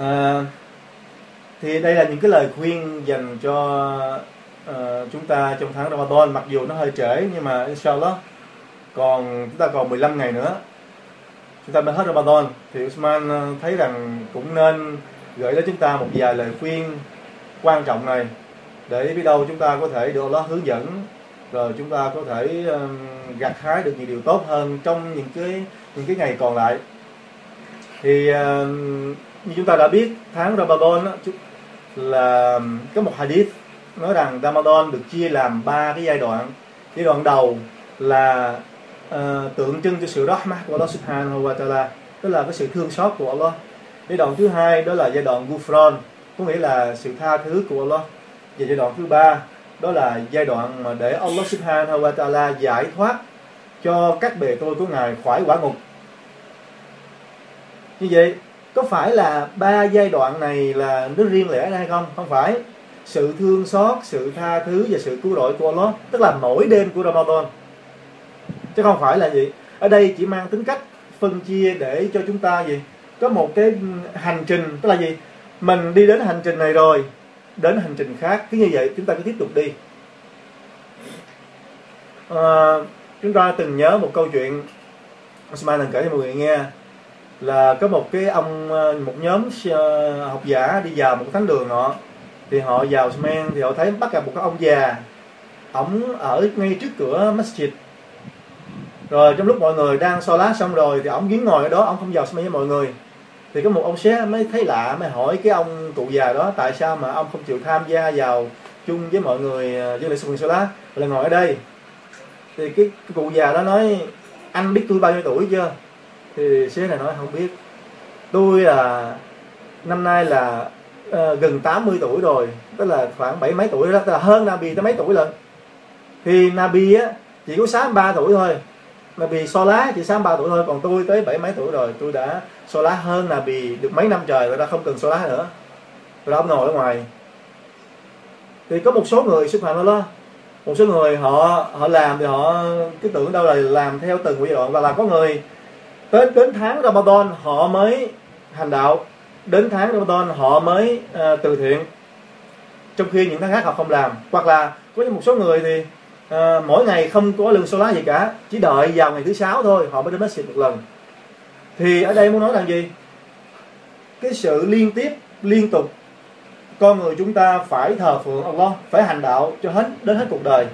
À, thì đây là những cái lời khuyên dành cho uh, chúng ta trong tháng Ramadan mặc dù nó hơi trễ nhưng mà inshallah còn chúng ta còn 15 ngày nữa chúng ta mới hết Ramadan. Thì Usman ờ, thấy rằng cũng nên gửi đến chúng ta một vài lời khuyên quan trọng này để biết đâu chúng ta có thể được Allah hướng dẫn rồi chúng ta có thể gặt hái được nhiều điều tốt hơn trong những cái những cái ngày còn lại. Thì uh, như chúng ta đã biết tháng Ramadan đó, là có một hadith nói rằng Ramadan được chia làm ba cái giai đoạn. Giai đoạn đầu là uh, tượng trưng cho sự rahmah của Allah subhanahu wa ta'ala tức là cái sự thương xót của Allah. Giai đoạn thứ hai đó là giai đoạn Gufran có nghĩa là sự tha thứ của Allah. Và giai đoạn thứ ba đó là giai đoạn mà để Allah subhanahu wa ta'ala giải thoát cho các bề tôi của ngài khỏi quả ngục. Như vậy có phải là ba giai đoạn này là nó riêng lẻ hay không? Không phải. Sự thương xót sự tha thứ và sự cứu rỗi của Allah tức là mỗi đêm của Ramadan. Chứ không phải là gì. Ở đây chỉ mang tính cách phân chia để cho chúng ta gì? Có một cái hành trình tức là gì? Mình đi đến hành trình này rồi đến hành trình khác cứ như vậy chúng ta cứ tiếp tục đi. À, chúng ta từng nhớ một câu chuyện Osman từng kể cho mọi người nghe là có một cái ông ờ, một nhóm ờ, học giả đi vào một thánh đường họ. Thì họ vào men thì họ thấy bắt gặp một cái ông già. Ổng ở ngay trước cửa masjid. Rồi trong lúc mọi người đang so lá xong rồi thì ổng đứng ngồi ở đó ổng không vào men với mọi người. Thì có một ông xé mới thấy lạ mới hỏi cái ông cụ già đó tại sao mà ông không chịu tham gia vào chung với mọi người ờ, với lễ sự so lá là ngồi ở đây. Thì cái, cái cụ già đó nói anh biết tôi bao nhiêu tuổi chưa? Thì sếp này nói không biết. Tôi là năm nay là uh, gần 80 tuổi rồi tức là khoảng bảy mấy tuổi đó tức là hơn Nabi tới mấy tuổi lần thì Nabi á chỉ có 63 tuổi thôi Nabi so lá chỉ 63 tuổi thôi còn tôi tới bảy mấy tuổi rồi tôi đã so lá hơn Nabi được mấy năm trời rồi đã không cần so lá nữa. Rồi ông ngồi ở ngoài. Thì có một số người xếp phạm đó một số người họ họ làm thì họ cái tưởng đâu là làm theo từng giai đoạn và là có người tới đến tháng Ramadan họ mới hành đạo. Đến tháng Ramadan họ mới uh, từ thiện. Trong khi những tháng khác họ không làm. Hoặc là có một số người thì uh, mỗi ngày không có lương số lá gì cả. Chỉ đợi vào ngày thứ sáu thôi họ mới đến masjid một lần. Thì ở đây muốn nói rằng gì? Cái sự liên tiếp liên tục con người chúng ta phải thờ phượng Allah phải hành đạo cho hết đến hết cuộc đời.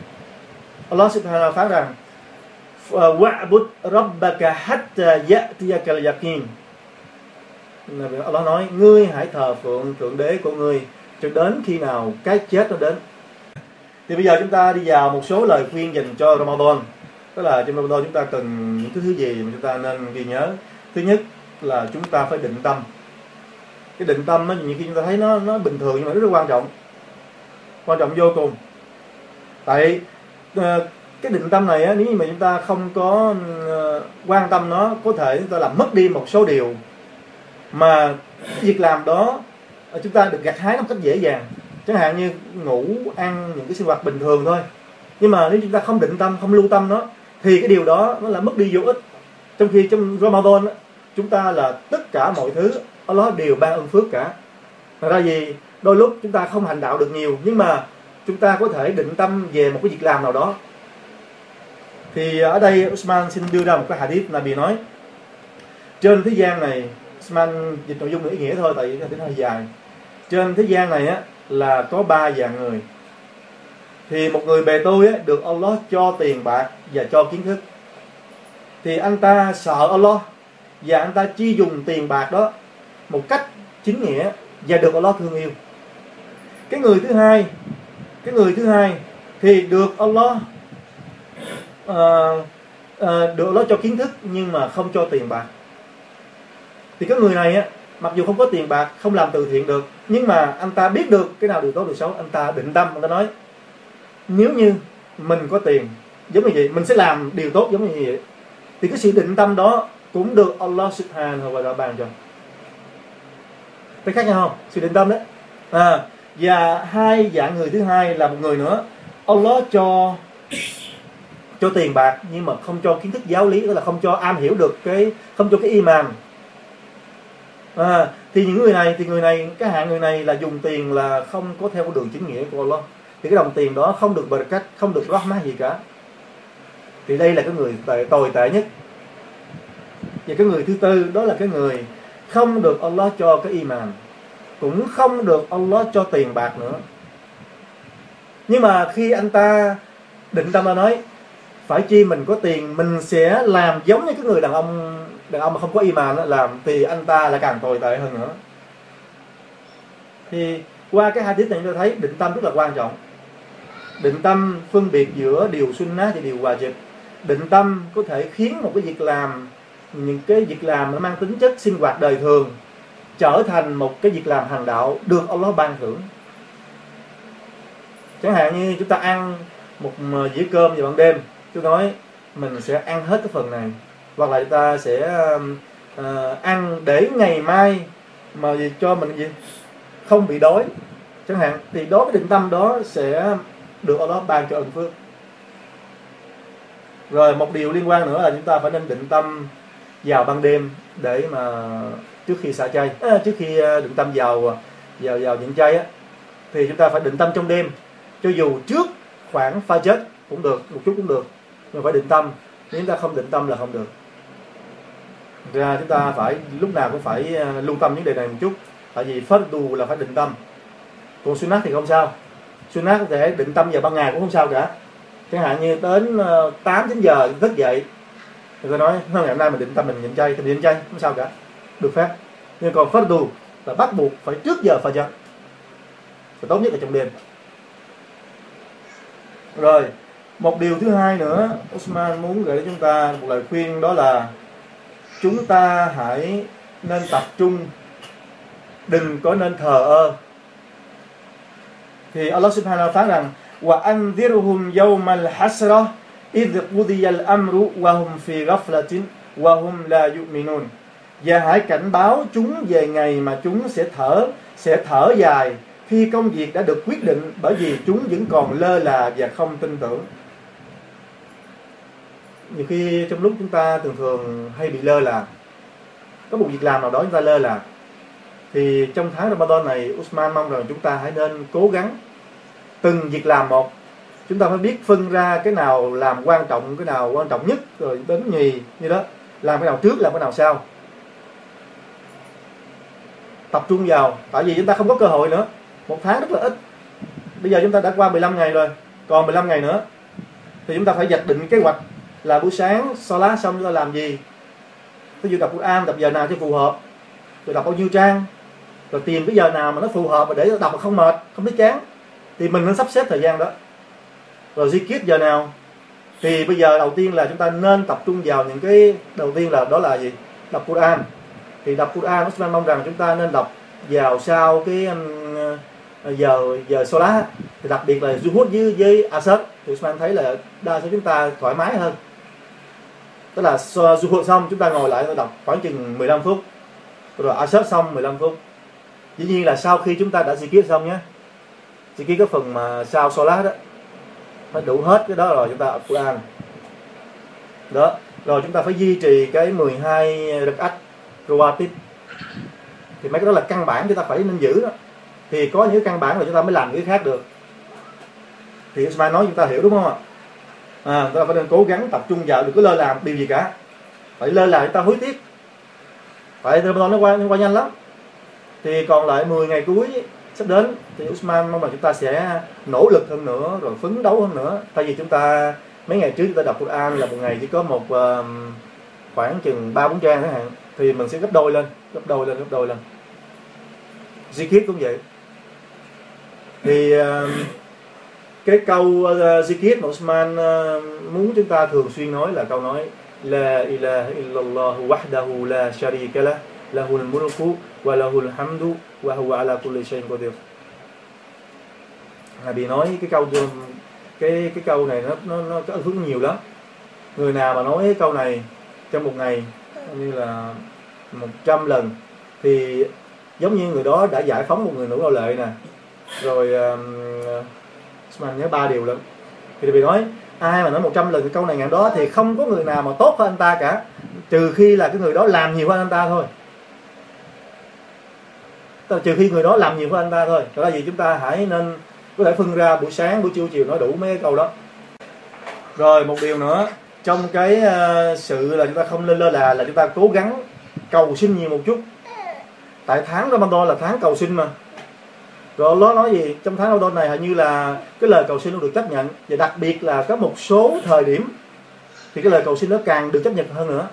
Allah subhanahu phán rằng wa'bud rabbaka hatta ya'tiyaka al-yaqin. Allah nói ngươi hãy thờ phượng thượng đế của ngươi cho đến khi nào cái chết nó đến. Thì bây giờ chúng ta đi vào một số lời khuyên dành cho Ramadan. Tức là trong Ramadan chúng ta cần những cái thứ gì mà chúng ta nên ghi nhớ? Thứ nhất là chúng ta phải định tâm. Cái định tâm nó nhiều khi chúng ta thấy nó nó bình thường nhưng mà rất là quan trọng. Quan trọng vô cùng. Tại uh, cái định tâm này á, nếu như mà chúng ta không có ờ, quan tâm nó có thể chúng ta làm mất đi một số điều mà cái việc làm đó ờ, chúng ta được gặt hái một cách dễ dàng. Chẳng hạn như ngủ ăn những cái sinh hoạt bình thường thôi. Nhưng mà nếu chúng ta không định tâm không lưu tâm nó thì cái điều đó nó là mất đi vô ích. Trong khi trong Ramadan chúng ta là tất cả mọi thứ Allah đều ban ơn phước cả. Thật ra gì đôi lúc chúng ta không hành đạo được nhiều nhưng mà chúng ta có thể định tâm về một cái việc làm nào đó thì ở đây Usman xin đưa ra một cái hadith là bị nói, trên thế gian này, Usman dịch nội dung ý nghĩa thôi, tại vì nó hơi dài. Trên thế gian này á, là có ba dạng người. Thì một người bề tôi á, được Allah cho tiền bạc và cho kiến thức. Thì anh ta sợ Allah và anh ta chi dùng tiền bạc đó một cách chính nghĩa và được Allah thương yêu. Cái người thứ hai, cái người thứ hai thì được Allah uh, uh, được nó cho kiến thức nhưng mà không cho tiền bạc. Thì cái người này á mặc dù không có tiền bạc không làm từ thiện được nhưng mà anh ta biết được cái nào điều tốt điều xấu anh ta định tâm anh ta nói nếu như mình có tiền giống như vậy mình sẽ làm điều tốt giống như vậy. Thì cái sự định tâm đó cũng được Allah subhanahu wa ta'ala ban cho. Thấy khác nhau không? Sự định tâm đấy à, và hai dạng người thứ hai là một người nữa. Allah cho cho tiền bạc nhưng mà không cho kiến thức giáo lý tức là không cho am hiểu được cái không cho cái iman à, thì những người này thì người này cái hạng người này là dùng tiền là không có theo cái đường chính nghĩa của Allah. Thì cái đồng tiền đó không được bờ cách không được rahmah gì cả. Thì đây là cái người tệ, tồi tệ nhất. Và cái người thứ tư đó là cái người không được Allah cho cái iman cũng không được Allah cho tiền bạc nữa. Nhưng mà khi anh ta định tâm là nói phải chi mình có tiền, mình sẽ làm giống như cái người đàn ông đàn ông mà không có iman làm thì anh ta lại càng tồi tệ hơn nữa. Thì qua cái hai tiết này chúng ta thấy định tâm rất là quan trọng. Định tâm phân biệt giữa điều sunnah và điều wajib định tâm có thể khiến một cái việc làm, những cái việc làm nó mang tính chất sinh hoạt đời thường, trở thành một cái việc làm hành đạo được Allah ban thưởng. Chẳng hạn như chúng ta ăn một ờ, dĩa cơm vào ban đêm tôi nói mình sẽ ăn hết cái phần này hoặc là chúng ta sẽ uh, ăn để ngày mai mà gì cho mình gì không bị đói chẳng hạn thì đối với định tâm đó sẽ được Allah ban cho ân phước. Rồi một điều liên quan nữa là chúng ta phải nên định tâm vào ban đêm để mà trước khi xả chay à, trước khi ờ, định tâm vào vào vào những chay á thì chúng ta phải định tâm trong đêm cho dù trước khoảng pha chết cũng được một chút cũng được mình phải định tâm. Nếu chúng ta không định tâm là không được. Ra chúng ta phải lúc nào cũng phải ờ, lưu tâm vấn đề này một chút. Tại vì phát tu là phải định tâm. Còn sunat thì không sao. Sunat có thể định tâm vào ban ngày cũng không sao cả. Chẳng hạn như đến 8 ờ, chín giờ thức dậy thì tôi nói ngày hôm nay mình định tâm mình nhịn chay thì nhịn chay. Không sao cả. Được phép. Nhưng còn phát tu là bắt buộc phải trước giờ phải giờ và tốt nhất là trong đêm. Rồi một điều thứ hai nữa Osman muốn gửi đến chúng ta một lời khuyên, đó là chúng ta hãy nên tập trung. Đừng có nên thờ ơ. Thì Allah subhanahu phán rằng, wa anzirhum yawmal hasra idh qudiya al-amru wa hum fi ghaflatin wa hum la yu'minun. Và hãy cảnh báo chúng về ngày mà chúng sẽ thở sẽ thở dài khi công việc đã được quyết định bởi vì chúng vẫn còn lơ là và không tin tưởng nhiều khi trong lúc chúng ta thường thường hay bị lơ là, có một việc làm nào đó chúng ta lơ là, thì trong tháng Ramadan này Usman mong rằng chúng ta hãy nên cố gắng từng việc làm một. Chúng ta phải biết phân ra cái nào làm quan trọng, cái nào quan trọng nhất, rồi đến nhì như đó, làm cái nào trước, làm cái nào sau. Tập trung vào, tại vì chúng ta không có cơ hội nữa. Một tháng rất là ít. Bây giờ chúng ta đã qua 15 ngày rồi, còn 15 ngày nữa, thì chúng ta phải dạch định kế hoạch là buổi sáng so lá xong chúng ta làm gì? Ví dụ đọc Quran đọc giờ nào cho phù hợp. Rồi đọc bao nhiêu trang. Rồi tìm cái giờ nào mà nó phù hợp mà để đọc mà không mệt, không thấy chán. Thì mình nên sắp xếp thời gian đó. Rồi zikir giờ nào? Thì bây giờ đầu tiên là chúng ta nên tập trung vào những cái, đầu tiên là đó là gì? Đọc Quran. Thì đọc Quran Osman mong rằng chúng ta nên đọc vào sau cái ờ, giờ giờ Solat thì đặc biệt là Zuhud với với Asad thì Osman thấy là đa số chúng ta thoải mái hơn tức là Zuhud xong, chúng ta ngồi lại đọc khoảng chừng 15 phút. Rồi assert xong 15 phút. Dĩ nhiên là sau khi chúng ta đã zikir xong nhé. Zikir cái phần mà sau Solat đó phải đủ hết cái đó rồi, chúng ta Quran. Đó, rồi chúng ta phải duy trì cái 12 rực ách Rawatib. Thì mấy cái đó là căn bản chúng ta phải nên giữ đó. Thì có những căn bản là chúng ta mới làm những cái khác được. Thì Ismail nói chúng ta hiểu đúng không ạ? À, chúng ta phải nên cố gắng tập trung vào đừng có lơ làm điều gì cả. Phải lơ là chúng ta hối tiếc. Phải Ramadan nó qua nó qua nhanh lắm. Thì còn lại 10 ngày cuối sắp đến thì Usman mong rằng chúng ta sẽ nỗ lực hơn nữa rồi phấn đấu hơn nữa. Tại vì chúng ta mấy ngày trước chúng ta đọc Quran là một ngày chỉ có một uh, khoảng chừng ba bốn trang chẳng hạn thì mình sẽ gấp đôi lên gấp đôi lên gấp đôi lên. Zikir cũng vậy. Thì uh, cái câu uh, Zikir mà Usman uh, ờ, muốn chúng ta thường xuyên nói là câu nói La ilaha illallah wahdahu la sharika lah lahul mulku wa lahul hamdu wa huwa ala kulli shay'in qadir. Nabi nói cái câu ờ, cái cái câu này nó nó nó có hướng nhiều lắm. Người nào mà nói cái câu này trong một ngày như là một trăm lần thì giống như người đó đã giải phóng một người nữ nô lệ nè. Rồi um, nhớ ba điều lắm thì bị nói ai mà nói 100 lần cái câu này ngàn đó thì không có người nào mà tốt hơn anh ta cả trừ khi là cái người đó làm nhiều hơn anh ta thôi. Trừ khi người đó làm nhiều hơn anh ta thôi. Đó là gì chúng ta hãy nên có thể phân ra buổi sáng buổi chiều chiều nói đủ mấy cái câu đó. Rồi một điều nữa. Trong cái uh, sự là chúng ta không lên lơ là là chúng ta cố gắng cầu xin nhiều một chút. Tại tháng Ramadan là tháng cầu xin mà rồi nó nói gì? Trong tháng Ramadan này hình như là cái lời cầu xin nó được chấp nhận. Và đặc biệt là có một số thời điểm thì cái lời cầu xin nó càng được chấp nhận hơn nữa.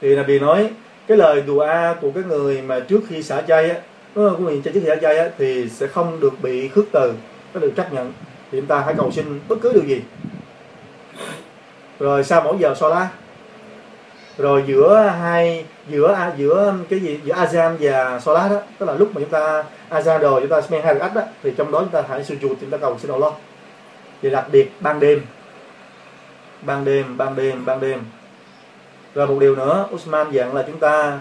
Thì là vì nói cái lời dùa của cái người mà trước khi xả chay á của người trước khi xả chay á, thì sẽ không được bị khước từ, nó được chấp nhận. Thì chúng ta hãy cầu xin bất cứ điều gì. Rồi sau mỗi giờ so la rồi giữa hai giữa giữa cái gì giữa Azam và Salah đó tức là lúc mà chúng ta Azam rồi chúng ta men hai ắt đó thì trong đó chúng ta hãy sujud chúng ta cầu xin Allah và đặc biệt ban đêm ban đêm ban đêm ban đêm. Rồi một điều nữa Usman dặn là chúng ta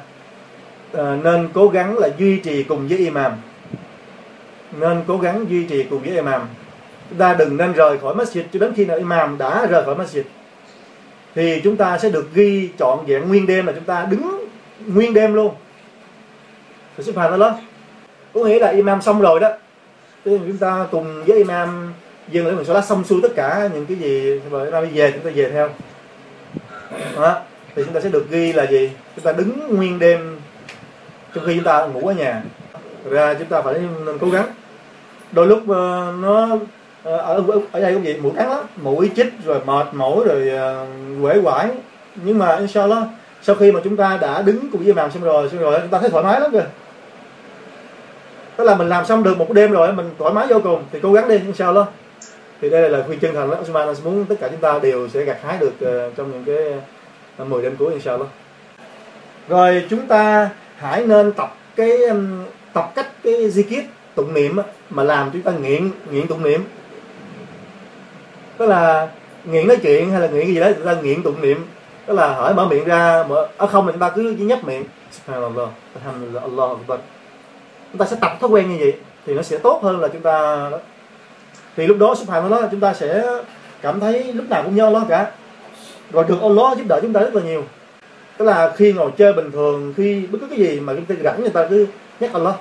uh, nên cố gắng là duy trì cùng với imam. Nên cố gắng duy trì cùng với imam. Chúng ta đừng nên rời khỏi masjid cho đến khi nào imam đã rời khỏi masjid. Thì chúng ta sẽ được ghi trọn vẹn nguyên đêm là chúng ta đứng nguyên đêm luôn. Thì xếp hàng đó có nghĩa là imam xong rồi đó. Thì chúng ta cùng với imam dừng lại mình sẽ xong xuôi tất cả những cái gì rồi imam về chúng ta về theo. Đó. thì chúng ta sẽ được ghi là gì? Chúng ta đứng nguyên đêm trong khi chúng ta ngủ ở nhà. Ra chúng ta phải nên cố gắng. Đôi lúc uh, nó ờ, ở, ở đây cũng vậy mũi cắn lắm. Mũi chích rồi mệt mỏi rồi ờ, uh, quể quải nhưng mà inshallah sau khi mà chúng ta đã đứng cùng với làm xong rồi xong rồi chúng ta thấy thoải mái lắm kìa. Tức là mình làm xong được một đêm rồi mình thoải mái vô cùng thì cố gắng đi inshallah thì đây là lời khuyên chân thành đó Osman muốn tất cả chúng ta đều sẽ gặt hái được uh, trong những cái ờ, uh, 10 đêm cuối inshallah. Rồi chúng ta hãy nên tập cái um, tập cách cái zikir tụng niệm mà làm chúng ta nghiện nghiện tụng niệm. Tức là nghiện nói chuyện hay là nghiện cái gì đó chúng ta nghiện tụng niệm tức là hỏi mở miệng ra, mở ở không thì chúng ta cứ chỉ nhấp miệng. Subhanallah, alhamdulillah allah akbar. Chúng ta sẽ tập thói quen như vậy thì nó sẽ tốt hơn là chúng ta thì lúc đó, subhanallah, chúng ta sẽ cảm thấy lúc nào cũng nhớ Allah cả. Rồi được Allah giúp đỡ chúng ta rất là nhiều. Tức là khi ngồi chơi bình thường, khi bất cứ cái gì mà chúng ta rảnh, người ta cứ nhắc Allah.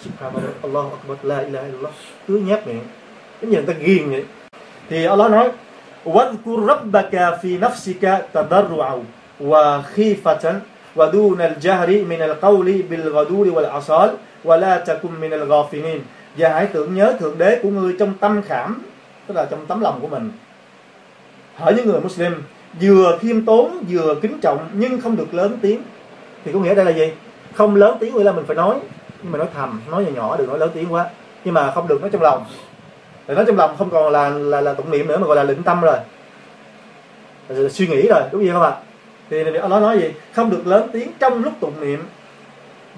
Subhanallah Allah akbar, la ilaha illallah. Cứ nhấp miệng. Giống như người ta ghiền vậy. Thì Allah nói واذكر ربك في نفسك تضرعا وخيفة ودون الجهر من القول بالغدور والعصال ولا تكن من الغافلين và hãy tưởng nhớ thượng đế của ngươi trong tâm khảm tức là trong tấm lòng của mình hỏi những người Muslim vừa khiêm tốn vừa kính trọng nhưng không được lớn tiếng thì có nghĩa đây là gì không lớn tiếng nghĩa là mình phải nói nhưng mà nói thầm nói nhỏ nhỏ đừng nói lớn tiếng quá nhưng mà không được nói trong lòng thì nói trong lòng không còn là là, là tụng niệm nữa mà gọi là lĩnh tâm rồi. Là suy nghĩ rồi đúng không ạ? Thì nó nói gì? Không được lớn tiếng trong lúc tụng niệm.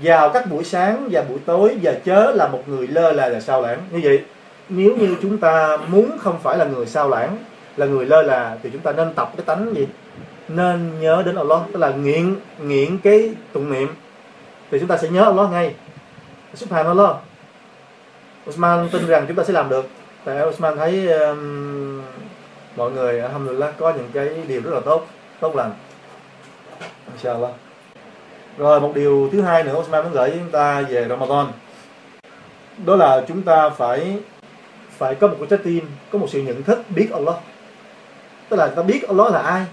Vào các buổi sáng và buổi tối và chớ là một người lơ là là sao lãng. Như vậy nếu như chúng ta muốn không phải là người sao lãng là người lơ là thì chúng ta nên tập cái tánh gì? Nên nhớ đến Allah tức là nghiện nghiện cái tụng niệm. Thì chúng ta sẽ nhớ Allah ngay. Subhanallah. Usman tin rằng chúng ta sẽ làm được tại Osman thấy um, mọi người alhamdulillah có những cái điều rất là tốt tốt lành. Inshallah. Rồi một điều thứ hai nữa Osman muốn gửi chúng ta về Ramadan. Đó là chúng ta phải phải có một cái trái tim có một sự nhận thức biết Allah. Tức là ta biết Allah là ai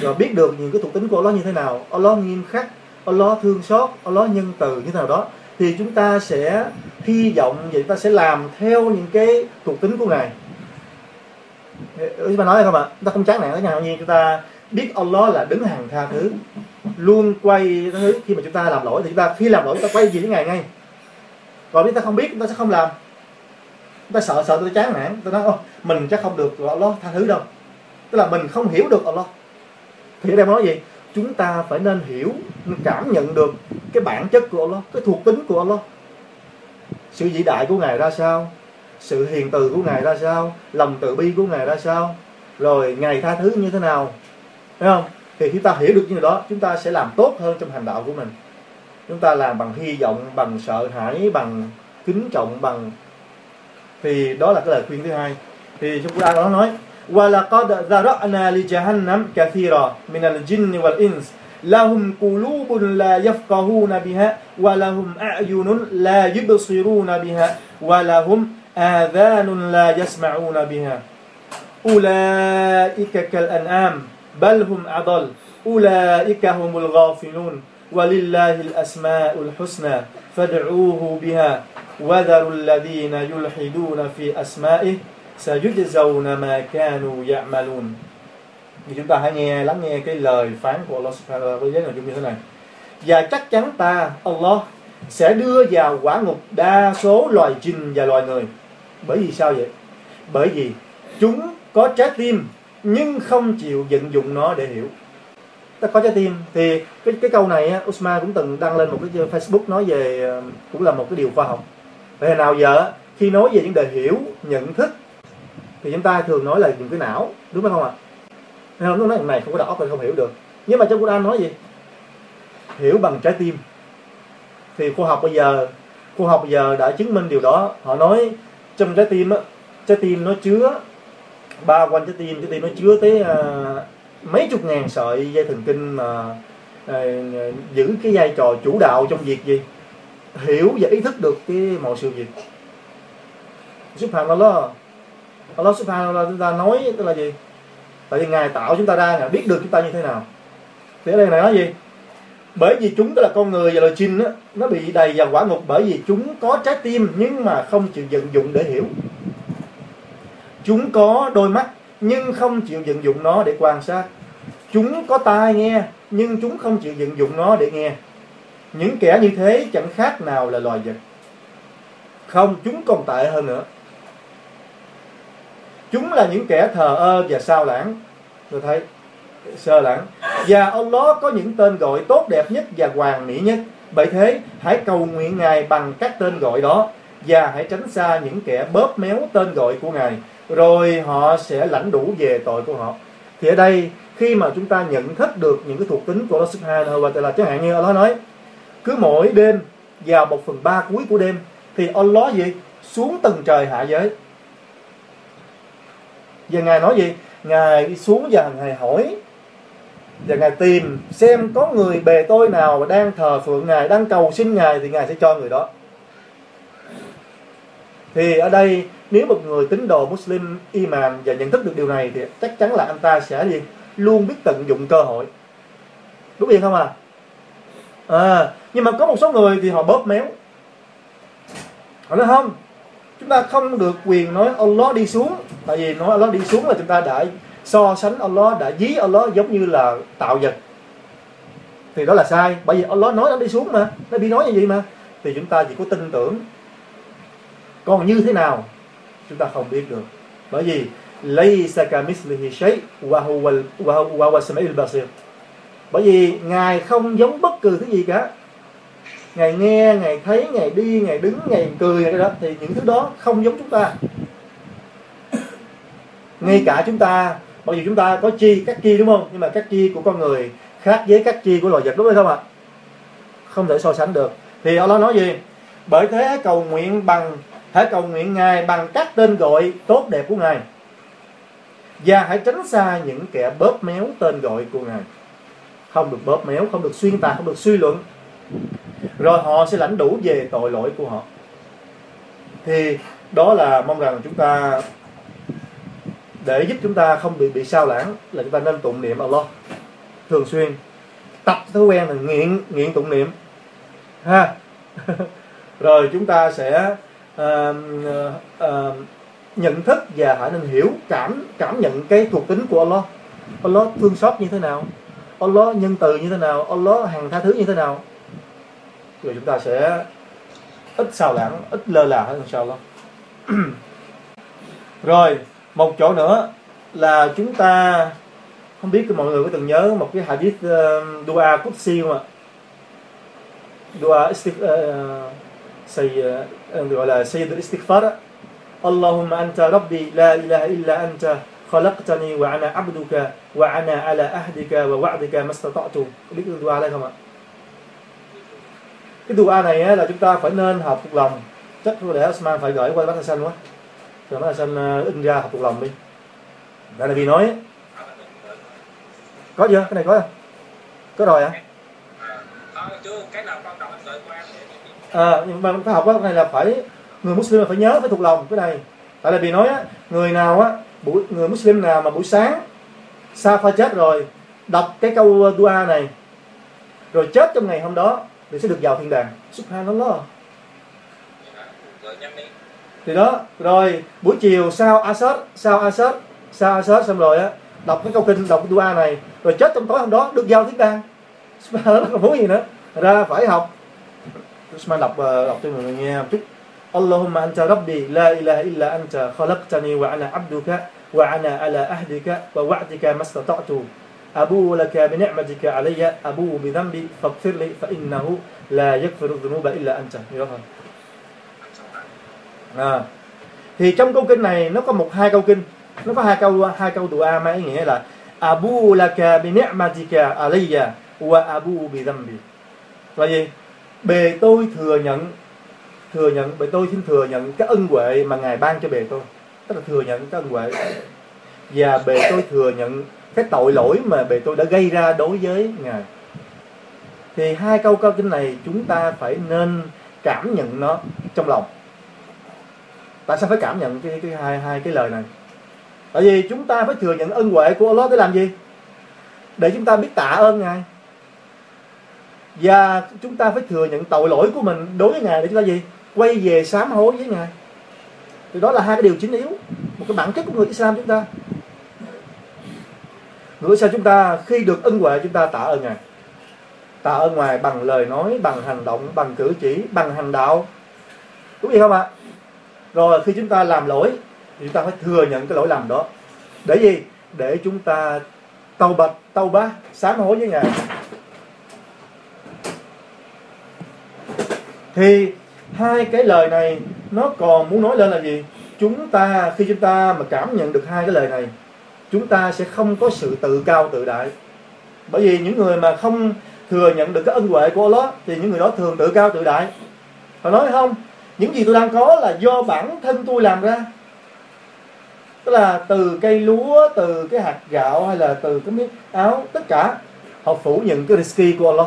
rồi biết được những cái thuộc tính của Allah như thế nào. Allah nghiêm khắc Allah thương xót Allah nhân từ như thế nào đó thì chúng ta sẽ hy vọng vậy chúng ta sẽ làm theo những cái thuộc tính của ngài. Chúng ta nói không ạ? Chúng ta không chán nản với ngài nhiên chúng ta biết Allah là đứng hàng tha thứ, luôn quay thứ. Khi mà chúng ta làm lỗi thì chúng ta, khi làm lỗi chúng ta quay gì với ngài ngay. Còn nếu ta không biết, chúng ta sẽ không làm. Chúng ta sợ sợ tôi chán nản. Tôi nói, ô, mình chắc không được Allah tha thứ đâu. Tức là mình không hiểu được Allah. Thì ở đây nói gì? Chúng ta phải nên hiểu, nên cảm nhận được cái bản chất của Allah cái thuộc tính của Allah sự vĩ đại của ngài ra sao? Sự hiền từ của ngài ra sao? Lòng từ bi của ngài ra sao? Rồi ngài tha thứ như thế nào? Thấy không? Thì khi ta hiểu được như đó, chúng ta sẽ làm tốt hơn trong hành đạo của mình. Chúng ta làm bằng hy vọng, bằng sợ hãi, bằng kính trọng, bằng thì đó là cái lời khuyên thứ hai. Thì trong Quran đó nói وَلَقَدْ ذَرَأْنَا لِجَهَنَّمْ كَثِيرًا مِنَ الْجِنِّ وَالْإِنسِ. لَهُمْ قُلُوبٌ لَا يَفْقَهُونَ بِهَا وَلَهُمْ أَعْيُنٌ لَا يُبْصِرُونَ بِهَا وَلَهُمْ آذَانٌ لَا يَسْمَعُونَ بِهَا. أُولَئِكَ كَالْأَنْعَامِ بل هم أضل. أولئك هم الغافلون. ولله الأسماء الحسنى فادعوه بها. وذروا الذين يلحدون في أسمائه sayujzauna ma kanu ya'malun. Thì chúng ta hãy nghe, lắng nghe cái lời phán của Allah Subhanahu wa ta'ala với giới nội dung như thế này. Và chắc chắn ta, Allah, sẽ đưa vào quả ngục đa số loài chim và loài người. Bởi vì sao vậy? Bởi vì chúng có trái tim, nhưng không chịu vận dụng nó để hiểu. Ta có trái tim. Thì cái cái câu này Usma cũng từng đăng lên một cái Facebook nói về ờ, cũng là một cái điều khoa học. Về nào giờ khi nói về những đề hiểu, nhận thức thì chúng ta thường nói là dùng cái não đúng không ạ? Nên nó nói này không có đầu óc không hiểu được. Nhưng mà trong Quran nói gì? Hiểu bằng trái tim. Thì khoa học bây giờ khoa học bây giờ đã chứng minh điều đó. Họ nói trong trái tim á trái tim nó chứa ba quanh trái tim trái tim nó chứa tới uh, mấy chục ngàn sợi dây thần kinh mà uh, giữ cái vai trò chủ đạo trong việc gì? Hiểu và ý thức được cái mọi sự việc. Subhanallah Allah Subhanallah chúng ta nói tức là gì tại vì ngài tạo chúng ta ra ngài biết được chúng ta như thế nào thì ở đây này nói gì bởi vì chúng tức là con người và loài chim á nó bị đầy vào quả ngục bởi vì chúng có trái tim nhưng mà không chịu vận dụng để hiểu Chúng có đôi mắt nhưng không chịu vận dụng nó để quan sát. Chúng có tai nghe nhưng chúng không chịu vận dụng nó để nghe. Những kẻ như thế chẳng khác nào là loài vật. Không, chúng còn tệ hơn nữa. Chúng là những kẻ thờ ơ và sao lãng. Tôi thấy sơ lãng. Và Allah có những tên gọi tốt đẹp nhất và hoàn mỹ nhất. Bởi thế, hãy cầu nguyện Ngài bằng các tên gọi đó và hãy tránh xa những kẻ bóp méo tên gọi của Ngài rồi họ sẽ lãnh đủ về tội của họ thì ở đây khi mà chúng ta nhận thức được những cái thuộc tính của Allah Subhanahu wa Taala chẳng hạn như Allah nói cứ mỗi đêm vào một phần ba cuối của đêm thì Allah gì xuống từng trời hạ giới và ngài nói gì? Ngài đi xuống và ngài hỏi. Và ngài tìm xem có người bề tôi nào đang thờ phượng ngài, đang cầu xin ngài thì ngài sẽ cho người đó. Thì ở đây, nếu một người tín đồ Muslim iman và nhận thức được điều này thì chắc chắn là anh ta sẽ gì luôn biết tận dụng cơ hội. Đúng vậy không à à nhưng mà có một số người thì họ bóp méo. Họ nói không chúng ta không được quyền nói Allah đi xuống. Tại vì nói Allah đi xuống là chúng ta đã so sánh Allah, đã dí Allah giống như là tạo vật. Thì đó là sai. Bởi vì Allah nói nó đi xuống mà. Nó bị nói như vậy mà. Thì chúng ta chỉ có tin tưởng. Còn như thế nào, chúng ta không biết được. Bởi vì, laysa kamithlihi shay, wa huwa wa huwa samiul basir. Bởi vì ngài không giống bất cứ thứ gì cả ngài nghe ngài thấy ngài đi ngài đứng ngài cười ngài đó, thì những thứ đó không giống chúng ta. Ngay cả chúng ta, mặc dù chúng ta có chi, các chi đúng không? Nhưng mà các chi của con người khác với các chi của loài vật đúng không ạ? Không thể so sánh được. Thì Allah nói gì? Bởi thế cầu nguyện bằng, hãy cầu nguyện Ngài bằng các tên gọi tốt đẹp của Ngài. Và hãy tránh xa những kẻ bóp méo tên gọi của Ngài. Không được bóp méo, không được xuyên tạc, không được suy luận rồi họ sẽ lãnh đủ về tội lỗi của họ. Thì đó là mong rằng chúng ta để giúp chúng ta không bị bị sao lãng là chúng ta nên tụng niệm Allah. Thường xuyên tập thói quen là nghiện nghiện tụng niệm. Ha. Rồi chúng ta sẽ uh, uh, nhận thức và hãy nên hiểu cảm cảm nhận cái thuộc tính của Allah. Allah thương xót như thế nào? Allah nhân từ như thế nào? Allah hàng tha thứ như thế nào? rồi chúng ta sẽ ít sao lãng ít lơ là hơn sao lắm. Rồi một chỗ nữa là chúng ta không biết mọi người có từng nhớ một cái hadith uh, dua qudsi không ạ? Dua istighfar ờ, uh, ờ, gọi là sayyid istighfar Allahumma anta rabbi la ilaha illa anta khalaqtani wa ana abduka wa ana ala ahdika wa wa'dika mastata'tu biết dua này không ạ? Cái dua này là chúng ta phải nên học thuộc lòng. Chắc có lẽ Osman phải gửi qua bác Hassan quá. Rồi bác Hassan ờ, in ra học thuộc lòng đi. Đây là vì nói có chưa? Cái này có không có rồi hả à, ờ, nhưng mà phải học cái này là phải người Muslim là phải nhớ phải thuộc lòng cái này. Tại là vì nói á, người nào á buổi người Muslim nào mà buổi sáng sa pha chết rồi đọc cái câu dua này rồi chết trong ngày hôm đó thì sẽ được vào thiên đàng subhanallah thì đó rồi buổi chiều sau asad sau asad sau asad xong rồi á đọc cái câu kinh đọc cái dua này rồi chết trong tối hôm đó được vào thiên đàng subhanallah không muốn gì nữa ra phải học Usman đọc ờ, đọc cho mọi người nghe một chút اللهم أنت ربي لا إله إلا أنت خلقتني وأنا عبدك وأنا على أهدك ووعدك ما استطعت أبو لك بنعمتك علي أبو بذنبي فاغفر لي فإنه لا يغفر الذنوب إلا أنت à. thì trong câu kinh này nó có một hai câu kinh nó có hai câu hai câu dua mang ý nghĩa là Abu laka bi ni'matika alayya wa abu bi dhanbi là gì bề tôi thừa nhận thừa nhận bởi tôi xin thừa nhận cái ân huệ mà ngài ban cho bề tôi tức là thừa nhận cái ân huệ và bề tôi thừa nhận cái tội lỗi mà bề tôi đã gây ra đối với ngài. Thì hai câu câu kinh này chúng ta phải nên cảm nhận nó trong lòng. Tại sao phải cảm nhận cái, cái hai hai cái lời này. Tại vì chúng ta phải thừa nhận ân huệ của Allah để làm gì? Để chúng ta biết tạ ơn ngài. Và chúng ta phải thừa nhận tội lỗi của mình đối với ngài để chúng ta gì? Quay về sám hối với ngài. Thì đó là hai cái điều chính yếu. Một cái bản chất của người Islam chúng ta người sao chúng ta khi được ân huệ, chúng ta tạ ơn ngài. Tạ ơn ngài bằng lời nói, bằng hành động, bằng cử chỉ, bằng hành đạo. Đúng gì không ạ? Rồi khi chúng ta làm lỗi, thì chúng ta phải thừa nhận cái lỗi lầm đó. Để gì? Để chúng ta tàu bạch tàu ba sám hối với ngài. Thì hai cái lời này nó còn muốn nói lên là gì? Chúng ta, khi chúng ta mà cảm nhận được hai cái lời này chúng ta sẽ không có sự tự cao tự đại. Bởi vì những người mà không thừa nhận được cái ân huệ của Allah thì những người đó thường tự cao tự đại. Họ nói không, những gì tôi đang có là do bản thân tôi làm ra. Tức là từ cây lúa, từ cái hạt gạo hay là từ cái miếng áo, tất cả, họ phủ nhận cái risky của Allah.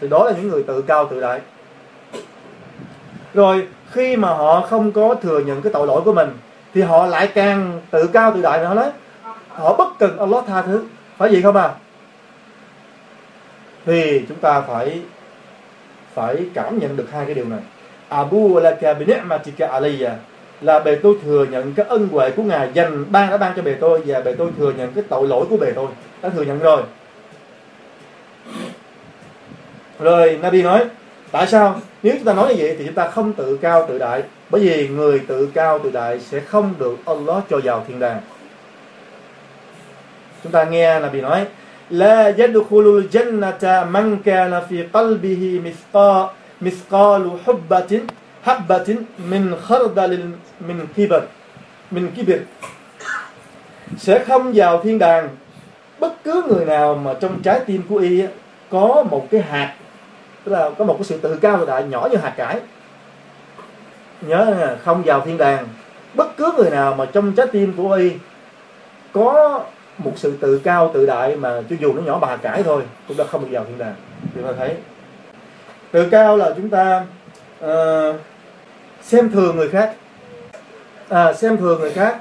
Thì đó là những người tự cao tự đại. Rồi, khi mà họ không có thừa nhận cái tội lỗi của mình, thì họ lại càng tự cao tự đại họ nói họ bất cần Allah tha thứ. Phải gì không à? Thì chúng ta phải phải cảm nhận được hai cái điều này. Abu laka bi ni'matika alayya là bề tôi thừa nhận cái ân huệ của ngài dành ban đã ban cho bề tôi, và bề tôi thừa nhận cái tội lỗi của bề tôi. Đã thừa nhận rồi. Rồi, Nabi nói, tại sao? Nếu chúng ta nói như vậy thì chúng ta không tự cao tự đại, bởi vì người tự cao tự đại sẽ không được Allah cho vào thiên đàng chúng ta nghe là bị nói, la yadkhulul jannata man kana fi qalbihi mithqa, mithqalu hubbatin, habbatin min khardalin min kibr min kibr sẽ không vào thiên đàng bất cứ người nào mà trong trái tim của y có một cái hạt, tức là có một cái sự tự cao tự đại nhỏ như hạt cải. Nhớ không vào thiên đàng bất cứ người nào mà trong trái tim của y có một sự tự cao tự đại mà cho dù nó nhỏ bà cải thôi cũng đã không được vào thiên đàng. Chúng ta thấy tự cao là chúng ta uh, xem thường người khác. À, xem thường người khác.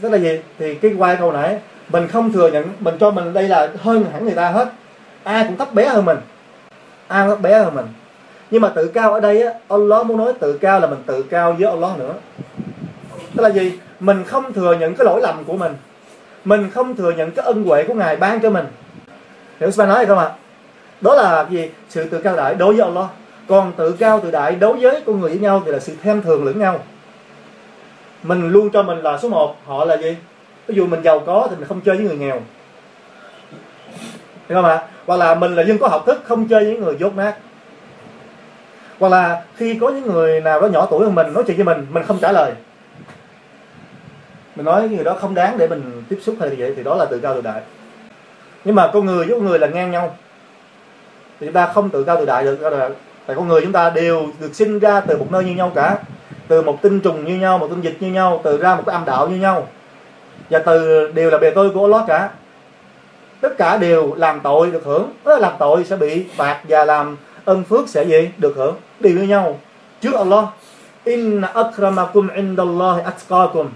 Tức là gì? Thì cái quay câu nãy mình không thừa nhận mình cho mình đây là hơn hẳn người ta hết. Ai cũng thấp bé hơn mình. Ai thấp bé hơn mình. Nhưng mà tự cao ở đây á Allah muốn nói tự cao là mình tự cao với Allah nữa. Tức là gì? Mình không thừa nhận cái lỗi lầm của mình mình không thừa nhận cái ân huệ của ngài ban cho mình. Hiểu sao nói không ạ? Đó là gì sự tự cao đại đối với Allah. Còn tự cao tự đại đối với con người với nhau thì là sự thêm thường lẫn nhau. Mình luôn cho mình là số 1 họ là gì? Ví dụ mình giàu có thì mình không chơi với người nghèo. Hiểu không ạ? Hoặc là mình là dân có học thức, không chơi với người dốt nát. Hoặc là khi có những người nào đó nhỏ tuổi hơn mình nói chuyện với mình mình không trả lời mình nói người đó không đáng để mình tiếp xúc hay vậy thì đó là tự cao tự đại. Nhưng mà con người với con người là ngang nhau. Thì chúng ta không tự cao tự đại được tại con người chúng ta đều được sinh ra từ một nơi như nhau cả. Từ một tinh trùng như nhau, một tinh dịch như nhau, từ ra một cái âm đạo như nhau. Và từ đều là bề tôi của Allah cả. Tất cả đều làm tội được hưởng. Đó làm tội sẽ bị phạt và làm ân phước sẽ gì? Được hưởng. Đều như nhau. Trước Allah, inna akramakum indallahi atqakum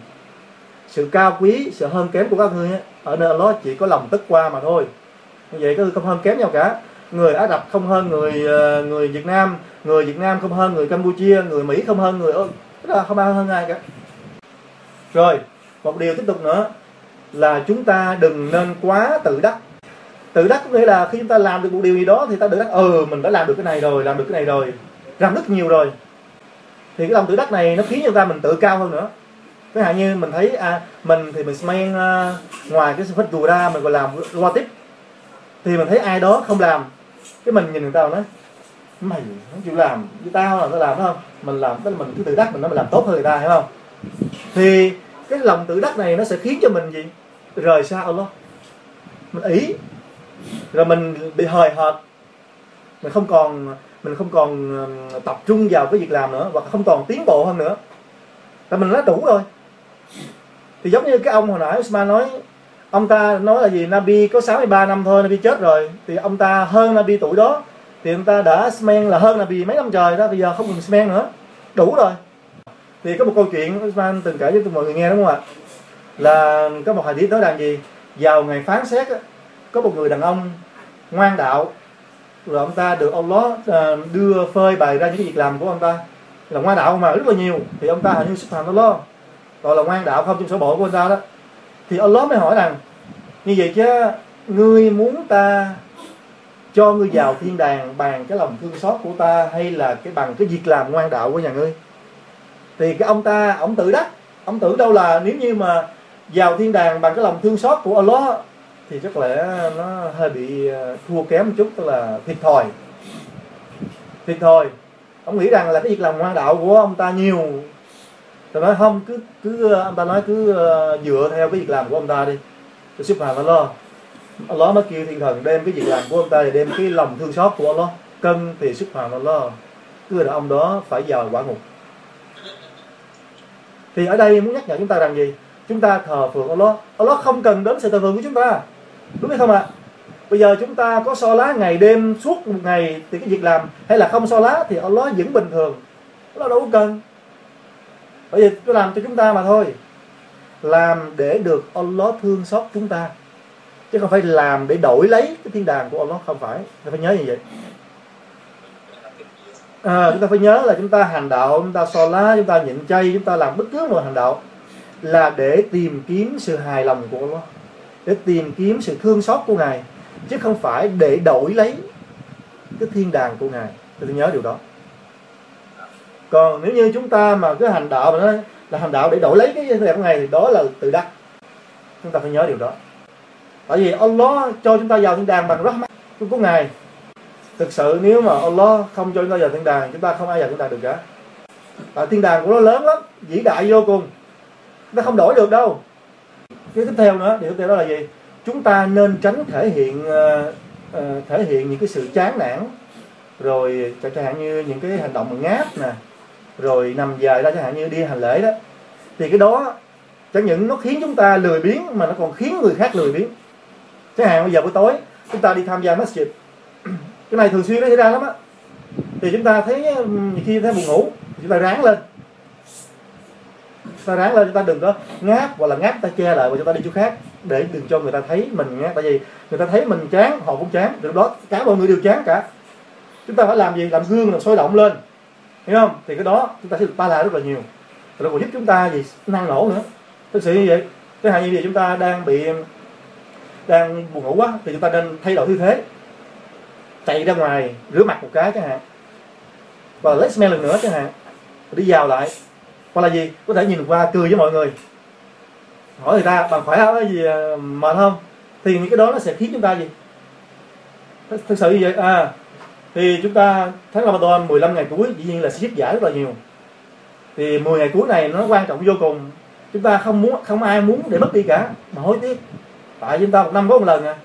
sự cao quý, sự hơn kém của các ngươi ở nơi Allah chỉ có lòng tức qua mà thôi. Như vậy các ngươi không hơn kém nhau cả. Người Ả Rập không hơn người ờ, người Việt Nam, người Việt Nam không hơn người Campuchia, người Mỹ không hơn người là không ai hơn ai cả. Rồi, một điều tiếp tục nữa, là chúng ta đừng nên quá tự đắc. Tự đắc có nghĩa là khi chúng ta làm được một điều gì đó thì ta tự đắc ừ mình đã làm được cái này rồi, làm được cái này rồi làm rất nhiều rồi. Thì cái lòng tự đắc này nó khiến cho ta mình tự cao hơn nữa cái hạn như mình thấy à, mình thì mình men uh, à, ngoài cái phết dù ra mình còn làm loa tiếp thì mình thấy ai đó không làm cái mình nhìn người ta nói mày không chịu làm như tao là tao làm phải không mình làm tức là mình cứ tự đắc mình nói mình làm tốt hơn người ta hiểu không? Thì cái lòng tự đắc này nó sẽ khiến cho mình gì? Rời xa Allah. Mình ý. Rồi mình bị hời hợt. Mình không còn mình không còn tập trung vào cái việc làm nữa và không còn tiến bộ hơn nữa. Tại mình đã đủ rồi thì giống như cái ông hồi nãy Usman nói ông ta nói là gì? Nabi có 63 năm thôi Nabi chết rồi. Thì ông ta hơn Nabi tuổi đó. Thì ông ta đã smen là hơn Nabi mấy năm trời đó bây giờ không cần smen nữa. Đủ rồi. Thì có một câu chuyện Usman từng kể cho mọi người nghe đúng không ạ? Là có một hadith nói rằng gì? Vào ngày phán xét có một người đàn ông ngoan đạo rồi ông ta được Allah à, đưa phơi bày ra những việc làm của ông ta. Là ngoan đạo mà rất là nhiều. Thì ông ta hình như subhan lo gọi là ngoan đạo không trong sổ bộ của ông ta đó. Thì Allah mới hỏi rằng, như vậy chứ, ngươi muốn ta cho ngươi vào thiên đàng bằng cái lòng thương xót của ta hay là cái bằng cái việc làm ngoan đạo của nhà ngươi? Thì cái ông ta, ông tự đắc, ông tự đâu là nếu như mà vào thiên đàng bằng cái lòng thương xót của Allah thì chắc lẽ nó hơi bị ờ, thua kém một chút, tức là thiệt thòi. Thiệt thòi. Ông nghĩ rằng là cái việc làm ngoan đạo của ông ta nhiều ta nói không cứ cứ ờ, ông ta nói cứ uh, dựa theo cái việc làm của ông ta đi. Rồi xếp hàng Allah. Allah nó kêu thiên thần đem cái việc làm của ông ta thì đem cái lòng thương xót của Allah. Cân thì xếp hàng Allah. Cứ là ông đó phải vào quả ngục. Thì ở đây muốn nhắc nhở chúng ta rằng gì? Chúng ta thờ phượng Allah. Allah không cần đến sự thờ phượng của chúng ta. Đúng hay không ạ? Bây giờ chúng ta có so lá ngày đêm suốt một ngày thì cái việc làm hay là không so lá thì Allah vẫn bình thường. Allah đâu có cần bởi vì tôi làm cho chúng ta mà thôi. Làm để được Allah thương xót chúng ta. Chứ không phải làm để đổi lấy cái thiên đàng của Allah không phải. Chúng ta phải nhớ như vậy. À, chúng ta phải nhớ là chúng ta hành đạo chúng ta so lá chúng ta nhịn chay chúng ta làm bất cứ một hành đạo là để tìm kiếm sự hài lòng của Allah để tìm kiếm sự thương xót của ngài chứ không phải để đổi lấy cái thiên đàng của ngài. Tôi nhớ điều đó còn nếu như chúng ta mà cứ hành đạo mà nó là hành đạo để đổi lấy cái đẹp này của ngài thì đó là tự đắc. Chúng ta phải nhớ điều đó. Tại vì Allah cho chúng ta vào thiên đàng bằng rahmat của ngài thực sự nếu mà Allah không cho chúng ta vào thiên đàng chúng ta không ai vào thiên đàng được cả. Tại thiên đàng của nó lớn lắm vĩ đại vô cùng. Nó không đổi được đâu. Cái tiếp theo nữa điều tiếp theo đó là gì? Chúng ta nên tránh thể hiện uh, uh, thể hiện những cái sự chán nản rồi chẳng hạn như những cái hành động mà ngáp nè rồi nằm dài ra chẳng hạn như đi hành lễ đó, thì cái đó chẳng những nó khiến chúng ta lười biếng, mà nó còn khiến người khác lười biếng. Chẳng hạn bây giờ buổi tối, chúng ta đi tham gia masjid. Cái này thường xuyên nó xảy ra lắm á. Thì chúng ta thấy ừ, khi thấy buồn ngủ, chúng ta ráng lên. Ta ráng lên, chúng ta đừng có ngáp hoặc là ngáp ta che lại và chúng ta đi chỗ khác để đừng cho người ta thấy mình nhé tại vì người ta thấy mình chán, họ cũng chán. Từ đó cả mọi người đều chán cả. Chúng ta phải làm gì? Làm gương, làm sôi động lên hiểu không? Thì cái đó chúng ta sẽ được ba la rất là nhiều. Rồi còn giúp chúng ta gì? Năng nổ nữa. Thực sự như vậy. Cái hai như vậy chúng ta đang bị, đang buồn ngủ quá, thì chúng ta nên thay đổi tư thế. Chạy ra ngoài, rửa mặt một cái chẳng hạn. Và lấy smell lần nữa chẳng hạn. Đi vào lại. Hoặc là gì? Có thể nhìn qua cười với mọi người. Hỏi người ta, bạn khỏe không? Gì ờ, mệt không? Thì những cái đó nó sẽ khiến chúng ta gì? Thực sự như vậy. À thì chúng ta, tháng Ramadan 15 ngày cuối, dĩ nhiên là sẽ giúp giải rất là nhiều. Thì 10 ngày cuối này nó quan trọng vô cùng. Chúng ta không muốn, không ai muốn để mất đi cả. Mà hối tiếc, tại chúng ta một năm có một lần à.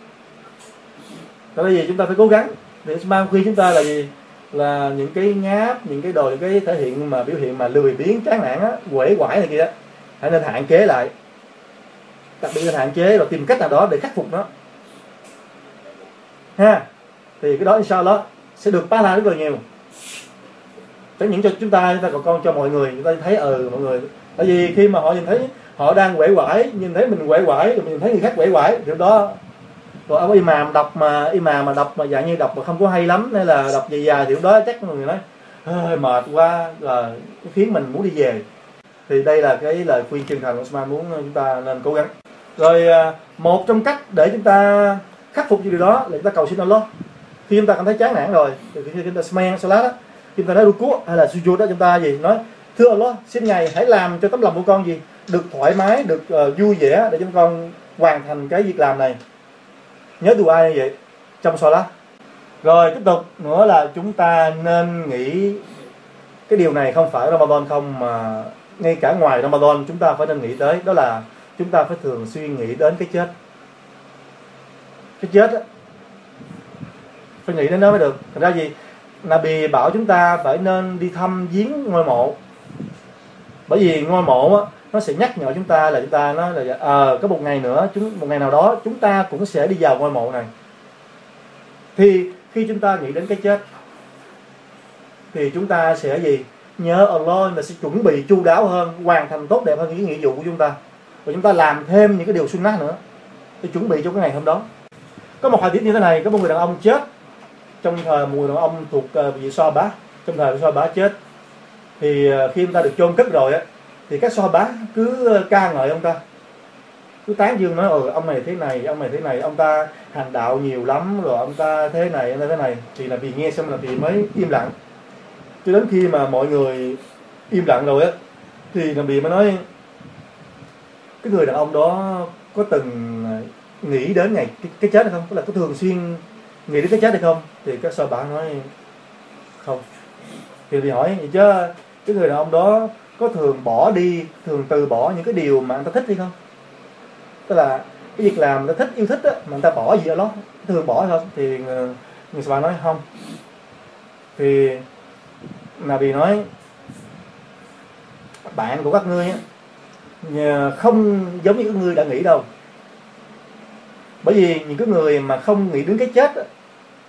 Tại vì chúng ta phải cố gắng. Để mang khi chúng ta là gì? Là những cái ngáp, những cái đồ những cái thể hiện mà biểu hiện mà lười biếng, chán nản á, quể quải này kia đó hãy nên hạn chế lại. Đặc biệt là hạn chế và tìm cách nào đó để khắc phục nó. Ha? Thì cái đó inshallah sẽ được ba la rất là nhiều chẳng những cho chúng ta chúng ta còn con cho mọi người, chúng ta thấy ừ mọi người. Tại vì khi mà họ nhìn thấy họ đang quể quải, nhìn thấy mình quể quải, rồi mình nhìn thấy người khác quể quải, thì đó, rồi ông imam đọc mà, imam mà đọc mà dạng như đọc mà không có hay lắm, hay là đọc dài dài thì lúc đó chắc mọi người nói, hơi mệt quá, là khiến mình muốn đi về. Thì đây là cái lời khuyên chân thành của Osman muốn chúng ta nên cố gắng. Rồi à, một trong cách để chúng ta khắc phục điều đó là chúng ta cầu xin Allah khi chúng ta cảm thấy chán nản rồi thì khi chúng ta smen salat đó chúng ta nói ruku hay là sujud đó chúng ta gì? Nói thưa Allah xin ngài hãy làm cho tấm lòng của con gì được thoải mái được uh, vui vẻ để chúng con hoàn thành cái việc làm này. Nhớ từ ai như vậy? Trong salat rồi tiếp tục nữa là chúng ta nên nghĩ cái điều này không phải Ramadan không mà ngay cả ngoài Ramadan chúng ta phải nên nghĩ tới đó là chúng ta phải thường xuyên nghĩ đến cái chết. Cái chết phải nghĩ đến đó mới được. Thành ra gì? Nabi bảo chúng ta phải nên đi thăm viếng ngôi mộ. Bởi vì ngôi mộ á, nó sẽ nhắc nhở chúng ta là chúng ta nó là ờ à, có một ngày nữa chúng một ngày nào đó chúng ta cũng sẽ đi vào ngôi mộ này. Thì khi chúng ta nghĩ đến cái chết thì chúng ta sẽ gì? Nhớ Allah là sẽ chuẩn bị chu đáo hơn hoàn thành tốt đẹp hơn những nghĩa vụ của chúng ta. Và chúng ta làm thêm những cái điều sunnah nữa để chuẩn bị cho cái ngày hôm đó. Có một hadith như thế này có một người đàn ông chết trong thời một người đàn ông thuộc ờ, vị so bá trong thời so bá chết thì ờ, khi ông ta được chôn cất rồi á thì các so bá cứ ờ, ca ngợi ông ta. Cứ tán dương nói ừ ông này thế này ông này thế này ông ta hành đạo nhiều lắm rồi ông ta thế này ông ta thế này. Thì là vì nghe xong là vì mới im lặng. Cho đến khi mà mọi người im lặng rồi á thì là bị mới nói cái người đàn ông đó có từng nghĩ đến ngày cái, cái chết hay không? Tức là có thường xuyên nghĩ đến cái chết hay không thì các sao bạn nói không. Thì bị hỏi vậy chứ cái người đàn ông đó có thường bỏ đi thường từ bỏ những cái điều mà anh ta thích hay không? Tức là cái việc làm người ta thích yêu thích á mà người ta bỏ gì ở đó thường bỏ hay không? Thì ờ, người, người bạn nói không. Thì là vì nói bạn của các ngươi á không giống như các ngươi đã nghĩ đâu. Bởi vì những cái người mà không nghĩ đến cái chết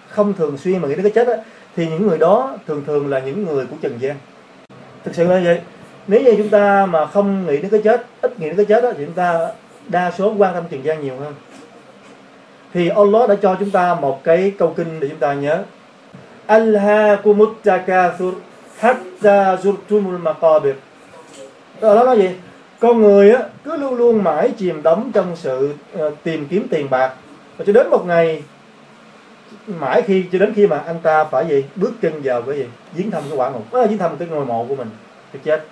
không thường xuyên mà nghĩ đến cái chết thì những người đó thường thường là những người của trần gian thực sự là vậy. Nếu như chúng ta mà không nghĩ đến cái chết ít nghĩ đến cái chết đó, thì chúng ta đa số quan tâm trần gian nhiều hơn. Thì Allah đã cho chúng ta một cái câu kinh để chúng ta nhớ. Alhaakumut takathur hatta zurtumul maqabir. Đó là gì? Con người á, cứ luôn luôn mãi chìm đắm trong sự uh, tìm kiếm tiền bạc. Và cho đến một ngày mãi khi cho đến khi mà anh ta phải gì bước chân vào cái gì viếng thăm cái quả ngục. Ờ, à, viếng thăm cái ngôi mộ của mình thì chết.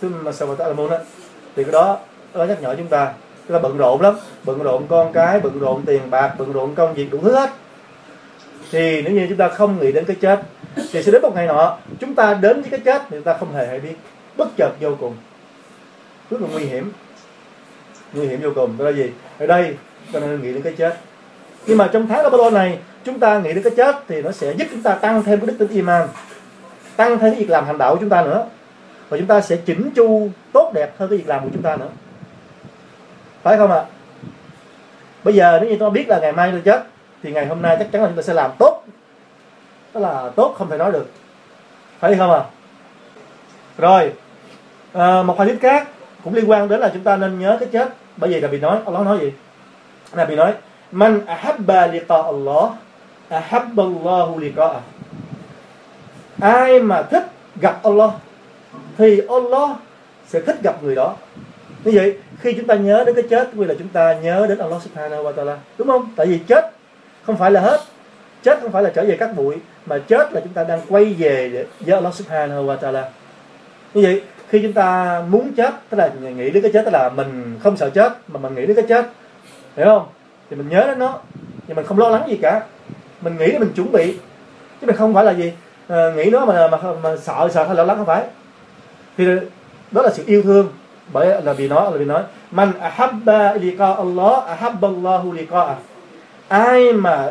Mà sao mà môn á thì cái đó nó nhắc nhở chúng ta. Chúng ta bận rộn lắm. Bận rộn con cái bận rộn tiền bạc bận rộn công việc đủ thứ hết. Thì nếu như chúng ta không nghĩ đến cái chết thì sẽ đến một ngày nọ chúng ta đến với cái chết thì chúng ta không hề hay biết. Bất chợt vô cùng. Rất là nguy hiểm. Nguy hiểm vô cùng. Đó là gì? Ở đây cho nên nghĩ đến cái chết nhưng mà trong tháng Ramadan này chúng ta nghĩ đến cái chết thì nó sẽ giúp chúng ta tăng thêm cái đức tin iman tăng thêm cái việc làm hành đạo của chúng ta nữa. Và chúng ta sẽ chỉnh chu tốt đẹp hơn cái việc làm của chúng ta nữa. Phải không ạ? Bây giờ nếu như tôi biết là ngày mai tôi chết thì ngày hôm nay chắc chắn là chúng ta sẽ làm tốt. Đó là tốt không thể nói được. Phải không ạ? Rồi à, một hadith khác cũng liên quan đến là chúng ta nên nhớ cái chết. Bởi vì là bị nói Allah nói gì? Là bị nói man ahabba liqa Allah ahabballahu liqa'ah. Ai mà thích gặp Allah, thì Allah sẽ thích gặp người đó. Như vậy, khi chúng ta nhớ đến cái chết như là chúng ta nhớ đến Allah subhanahu wa ta'ala. Đúng không? Tại vì chết không phải là hết. Chết không phải là trở về các bụi, mà chết là chúng ta đang quay về với Allah subhanahu wa ta'ala. Như vậy, khi chúng ta muốn chết, tức là nghĩ đến cái chết, tức là mình không sợ chết, mà mình nghĩ đến cái chết. Hiểu không? Thì mình nhớ đến nó. Nhưng mình không lo lắng gì cả. Mình nghĩ để mình chuẩn bị. Chứ mình không phải là gì à, nghĩ nó mà, mà mà sợ sợ hay lo lắng không phải. Thì đó là sự yêu thương. Bởi là vì nó là vì nói man ahabba liqa Allah ahabba Allahu liqa. Ai mà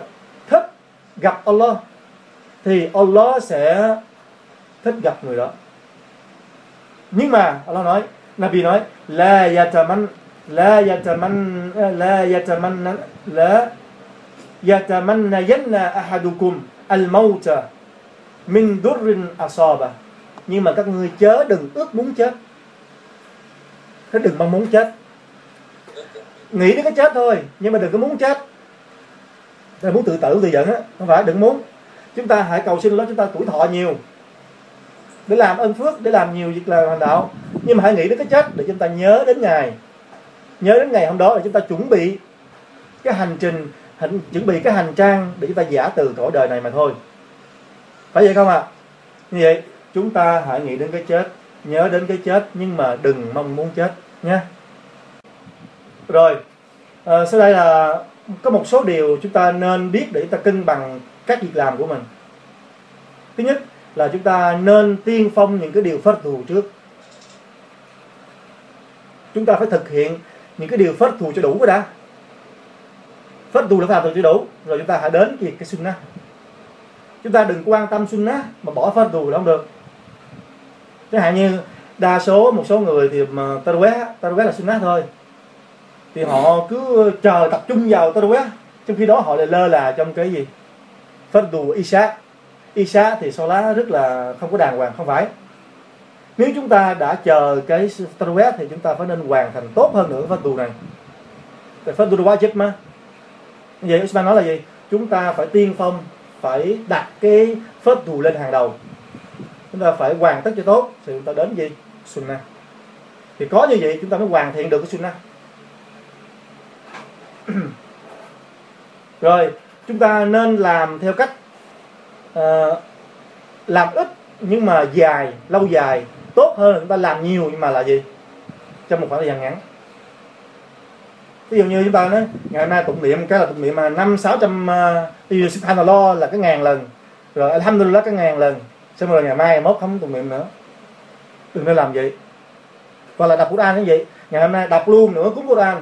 thích gặp Allah thì Allah sẽ thích gặp người đó. Nhưng mà Allah nói Nabi nói la yataman لا yataman لا يتمنى لا yatamannayanna ahadukum al-mauta min durrin asaba. Nhưng mà các ngươi chớ đừng ước muốn chết. Thế đừng mong muốn chết. Nghĩ đến cái chết thôi, nhưng mà đừng có muốn chết. Là muốn tự tử tự giận á, không phải, đừng muốn. Chúng ta hãy cầu xin đó chúng ta tuổi thọ nhiều. Để làm ơn phước, để làm nhiều việc làm hành đạo. Nhưng mà hãy nghĩ đến cái chết, để chúng ta nhớ đến ngài nhớ đến ngày hôm đó là chúng ta chuẩn bị cái hành trình hành, chuẩn bị cái hành trang để chúng ta giả từ cõi đời này mà thôi. Phải vậy không ạ? À? như vậy chúng ta hãy nghĩ đến cái chết nhớ đến cái chết nhưng mà đừng mong muốn chết nhé. Rồi à, sau đây là có một số điều chúng ta nên biết để chúng ta cân bằng các việc làm của mình. Thứ nhất là chúng ta nên tiên phong những cái điều phật thù trước. Chúng ta phải thực hiện những cái điều phất thù cho đủ rồi đã. Phất thù là phải làm cho đủ. Rồi chúng ta hãy đến cái, cái sunnah. Chúng ta đừng quan tâm sunnah mà bỏ phất thù là không được. Chẳng hạn như đa số một số người thì mà taraweh taraweh là sunnah thôi. Thì họ cứ chờ tập trung vào taraweh trong khi đó họ lại lơ là trong cái gì? Phất thù isha. Isha thì sau lá rất là không có đàng hoàng không phải nếu chúng ta đã chờ cái taraweh thì chúng ta phải nên hoàn thành tốt hơn nữa phát tu này. Tại phát quá wajib mà. Vậy Usman nói là gì? Chúng ta phải tiên phong phải đặt cái phép tu lên hàng đầu. Chúng ta phải hoàn tất cho tốt. Thì chúng ta đến gì? Sunnah. Thì có như vậy chúng ta mới hoàn thiện được cái sunnah. Rồi chúng ta nên làm theo cách uh, làm ít nhưng mà dài lâu dài tốt hơn chúng ta làm nhiều nhưng mà là gì? Trong một khoảng thời gian ngắn. Ví dụ như chúng ta nói, ngày hôm nay tụng niệm, cái là tụng niệm mà năm sáu trăm à, ví dụ subhanallah là cái ngàn lần, rồi alhamdulillah cái ngàn lần, xong rồi ngày mai mốt không tụng niệm nữa. Đừng nên làm vậy. Hoặc là đọc Quran như vậy, ngày hôm nay đọc luôn nữa cúng Quran,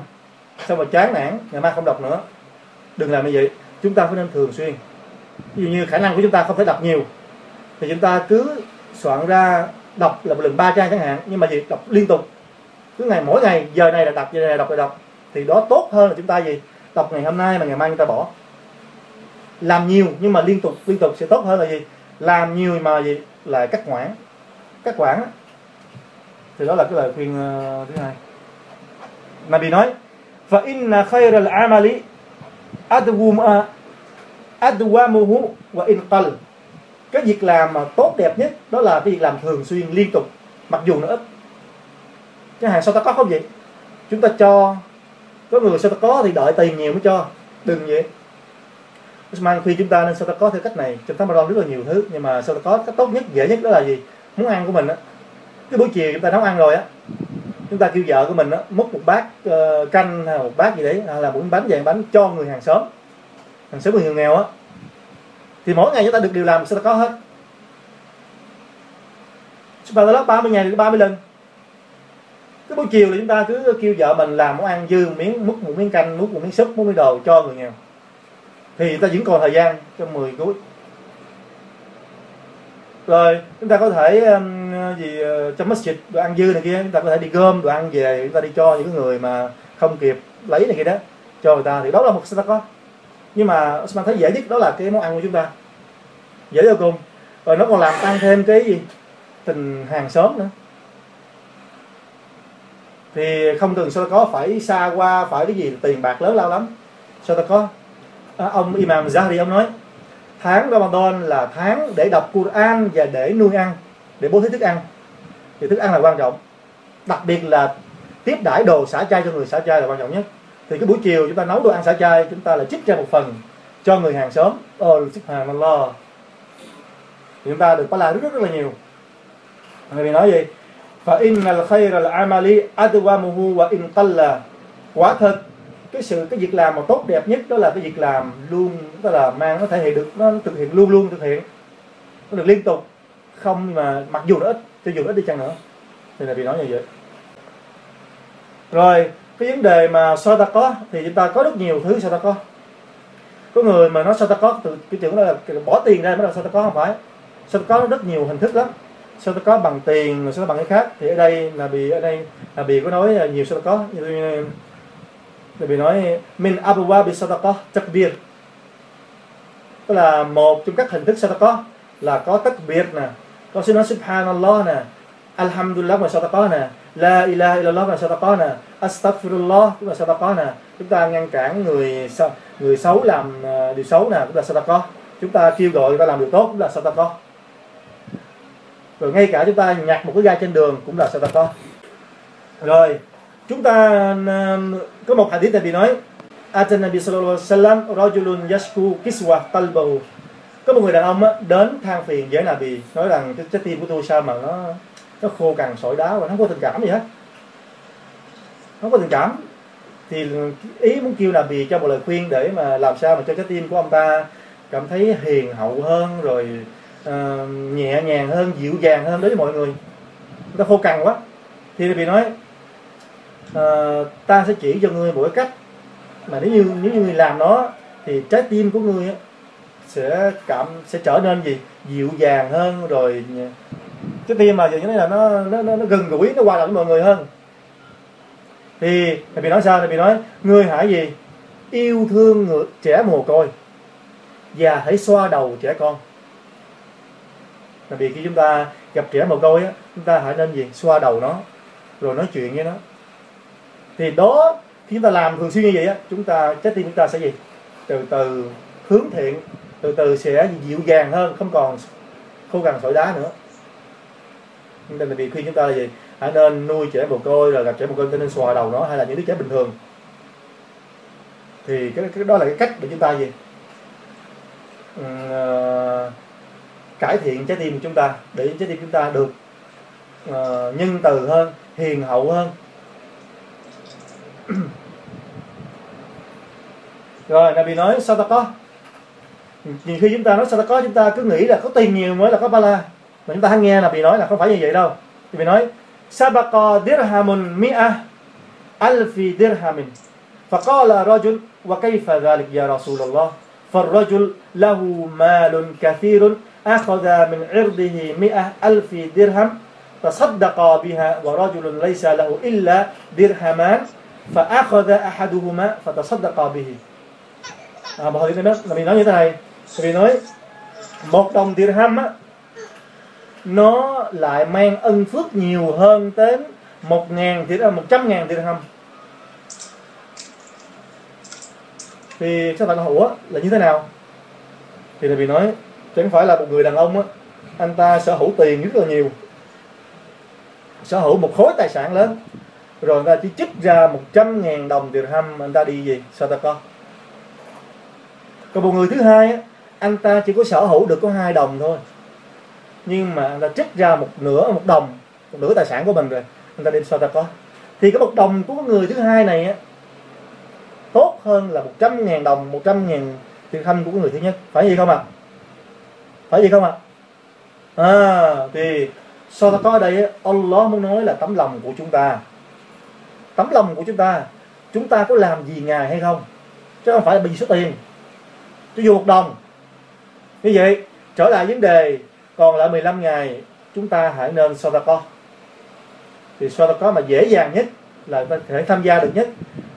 xong rồi chán nản, ngày mai không đọc nữa. Đừng làm như vậy. Chúng ta phải nên thường xuyên. Ví dụ như khả năng của chúng ta không thể đọc nhiều, thì chúng ta cứ soạn ra đọc là một lần ba trang chẳng hạn nhưng mà gì đọc liên tục. Cứ ngày mỗi ngày giờ này là đọc giờ này là đọc là đọc. Thì đó tốt hơn là chúng ta gì? Đọc ngày hôm nay mà ngày mai chúng ta bỏ. Làm nhiều nhưng mà liên tục liên tục sẽ tốt hơn là gì? Làm nhiều mà gì? Là cắt quản cắt quản thì đó là cái lời khuyên uh, thứ hai. Nabi nói fa inna khayra al-amali adwum adwamuhu wa in qal cái việc làm mà tốt đẹp nhất đó là cái việc làm thường xuyên liên tục mặc dù nó ít. Cái hàng sao ta có không vậy? Chúng ta cho có người sao ta có thì đợi tiền nhiều mới cho. Đừng vậy. Usman khi chúng ta nên sao ta có theo cách này. Trong tháng Ramadan rất là nhiều thứ nhưng mà sao ta có cách tốt nhất dễ nhất đó là gì? Muốn ăn của mình á. Cái buổi chiều chúng ta nấu ăn rồi á chúng ta kêu vợ của mình á múc một bát uh, canh hay một bát gì đấy hay là một bánh vàng bánh cho người hàng xóm. Hàng xóm người nghèo á thì mỗi ngày chúng ta được điều làm sẽ ta có hết Subhanallah 30 ngày được 30 lần. Cái buổi chiều là chúng ta cứ kêu vợ mình làm món ăn dư một miếng múc một miếng canh múc một miếng súp một miếng đồ cho người nghèo. Thì ta vẫn còn thời gian cho 10 cuối rồi chúng ta có thể um, gì ờ, trong masjid đồ ăn dư này kia chúng ta có thể đi gom đồ ăn về chúng ta đi cho những người mà không kịp lấy này kia đó cho người ta. Thì đó là một có nhưng mà Osman thấy dễ nhất đó là cái món ăn của chúng ta. Dễ vô cùng. Rồi nó còn làm tăng thêm cái gì? Tình hàng xóm nữa. Thì không cần sao có phải xa qua phải cái gì tiền bạc lớn lao lắm. Sao ta có à, ông Imam Zahri ông nói tháng Ramadan là tháng để đọc Quran và để nuôi ăn để bố thí thức ăn. Thì thức ăn là quan trọng. Đặc biệt là tiếp đãi đồ xả chay cho người xả chay là quan trọng nhất thì cái buổi chiều chúng ta nấu đồ ăn xả chay chúng ta là trích ra một phần cho người hàng xóm. Hàng mình thì chúng ta được có lại rất, rất rất là nhiều. Người bị nói gì? Fa innal khayra al amali adwamuhu wa in qalla. Quả thật cái sự cái việc làm mà tốt đẹp nhất đó là cái việc làm luôn tức là mang nó thể hiện được nó thực hiện luôn luôn thực hiện. Nó được liên tục. Không mà mặc dù nó ít cho dù nó ít đi chăng nữa. Thì là bị nói như vậy. Rồi cái vấn đề mà sao ta có thì chúng ta có rất nhiều thứ sao ta có có người mà nói sao ta có từ cái chuyện đó là bỏ tiền ra mới là sao ta có không phải. Sao ta có rất nhiều hình thức lắm. Sao ta có bằng tiền so ta bằng cái khác. Thì ở đây là bị ở đây là bị có nói nhiều sao ta có như là bị nói, min abwa bi sadaqa takbir. Tức là một trong các hình thức sadaqa là có takbir nè, có xin nói subhanallah nè, alhamdulillah mà có nè la ilaha illallah là sadaqana. Astaghfirullah cũng là sadaqa nè chúng ta ngăn cản người người xấu làm ờ, điều xấu nè, cũng là sadaqa. Chúng ta kêu gọi người ta làm điều tốt cũng là sadaqa. Rồi ngay cả chúng ta nhặt một cái gai trên đường cũng là sadaqa. Rồi, chúng ta ờ, có một hadith này bị nói Atan Nabi sallallahu alaihi wasallam rajulun yashku kiswa talbahu có một người đàn ông đến than phiền với Nabi, nói rằng cái trái tim của tôi sao mà nó nó khô cằn sỏi đá và nó không có tình cảm gì hết. Nó không có tình cảm. Thì ý muốn kêu là vì cho một lời khuyên để mà làm sao mà cho trái tim của ông ta cảm thấy hiền hậu hơn rồi uh, nhẹ nhàng hơn dịu dàng hơn đối với mọi người. Nó khô cằn quá. Thì vì nói uh, ta sẽ chỉ cho ngươi một cái cách mà nếu như nếu như người làm nó thì trái tim của ngươi sẽ cảm sẽ trở nên gì? Dịu dàng hơn rồi cái phim mà giờ như thế là nó nó nó, nó gần gũi nó qua lại với mọi người hơn. Thì thầy bị nói sao? Thầy bị nói ngươi hãy gì? Yêu thương người trẻ mồ côi và hãy xoa đầu trẻ con. Là vì khi chúng ta gặp trẻ mồ côi á chúng ta hãy nên gì? Xoa đầu nó rồi nói chuyện với nó. Thì đó khi chúng ta làm thường xuyên như vậy á chúng ta trái tim chúng ta sẽ gì? Từ từ hướng thiện từ từ sẽ dịu dàng hơn không còn khô cằn sỏi đá nữa nên là vì khi chúng ta là gì? Hãy nên nuôi trẻ mồ côi rồi gặp trẻ mồ côi nên xòa đầu nó hay là những đứa trẻ bình thường. Thì cái, cái đó là cái cách để chúng ta gì? Uh, cải thiện trái tim của chúng ta để trái tim chúng ta được uh, nhân từ hơn hiền hậu hơn. Rồi Nabi nói sao ta có nhiều khi chúng ta nói sao ta có chúng ta cứ nghĩ là có tiền nhiều mới là có ba la. Mà chúng ta hay nghe là bị nói là không phải như vậy đâu thì bị nói sabaqa dirhamun mi'a alfi dirhamin فقال رجل وكيف ذلك يا رسول الله فالرجل له مال كثير أخذ من عرضه مئة ألف درهم تصدق بها ورجل ليس له إلا درهمان فأخذ أحدهما فتصدق به à, là mình nói như thế này vì nói một đồng dirham á nó lại mang ân phước nhiều hơn đến một ngàn thì là một trăm ngàn dirham thì các bạn hữu là như thế nào? Thì là vì nói, chẳng phải là một người đàn ông, á, anh ta sở hữu tiền rất là nhiều, sở hữu một khối tài sản lớn, rồi người ta chỉ trích ra một trăm ngàn đồng tiền hâm anh ta đi gì sao ta có? Còn một người thứ hai, á, anh ta chỉ có sở hữu được có hai đồng thôi nhưng mà người ta trích ra một nửa, một đồng, một nửa tài sản của mình rồi anh ta đem so ta có. Thì cái một đồng của người thứ hai này á, tốt hơn là một trăm ngàn đồng, một trăm ngàn tiền thăm của người thứ nhất. Phải gì không ạ? À? phải gì không ạ? À? à thì sao ta có ở đây Allah muốn nói là tấm lòng của chúng ta. Tấm lòng của chúng ta chúng ta có làm gì ngài hay không? Chứ không phải là vì số tiền. Cho dù một đồng. Như vậy, trở lại vấn đề còn lại 15 ngày, chúng ta hãy nên Sadaqah thì Sadaqah mà dễ dàng nhất là có thể tham gia được nhất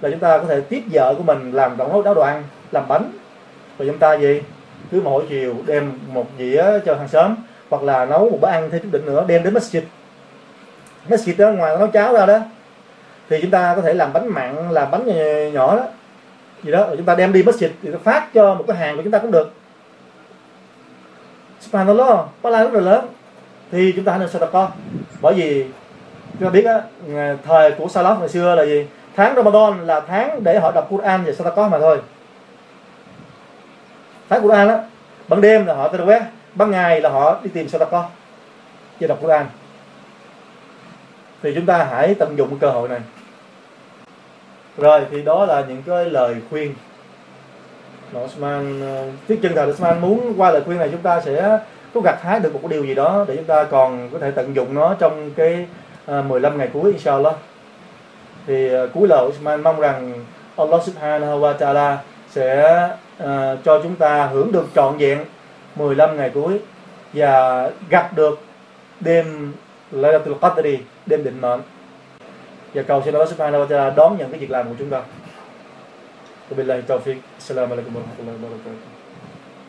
là chúng ta có thể tiếp vợ của mình làm đóng nấu đồ ăn làm bánh. Rồi chúng ta gì? Cứ mỗi chiều đem một dĩa cho hàng xóm, hoặc là nấu một bữa ăn thêm chút định nữa, đem đến masjid. Masjid đó, ngoài nấu cháo ra đó, thì chúng ta có thể làm bánh mặn, làm bánh nhỏ đó, gì đó. Rồi chúng ta đem đi masjid thì phát cho một cái hàng của chúng ta cũng được subhanallah pahala rất là lớn. Thì chúng ta hãy nên sadaqah bởi vì chúng ta biết á thời của salaf ngày xưa là gì? Tháng Ramadan là tháng để họ đọc Quran và sadaqah mà thôi. Tháng Quran á, ban đêm là họ taraweh ban ngày là họ đi tìm sadaqah và đọc Quran. Thì chúng ta hãy tận dụng cơ hội này. Rồi, thì đó là những cái lời khuyên Osman phía ờ, chân thật Osman muốn qua lời khuyên này chúng ta sẽ có gặt hái được một điều gì đó để chúng ta còn có thể tận dụng nó trong cái ờ, 15 ngày cuối inshallah thì ờ, cuối lời Osman mong rằng Allah subhanahu wa ta'ala sẽ uh, cho chúng ta hưởng được trọn vẹn 15 ngày cuối và gặp được đêm Laylatul Qadri đêm định mệnh và cầu xin Allah subhanahu wa ta'ala đón nhận cái việc làm của chúng ta. Wabillahi taufiq. Assalamualaikum warahmatullahi wabarakatuh.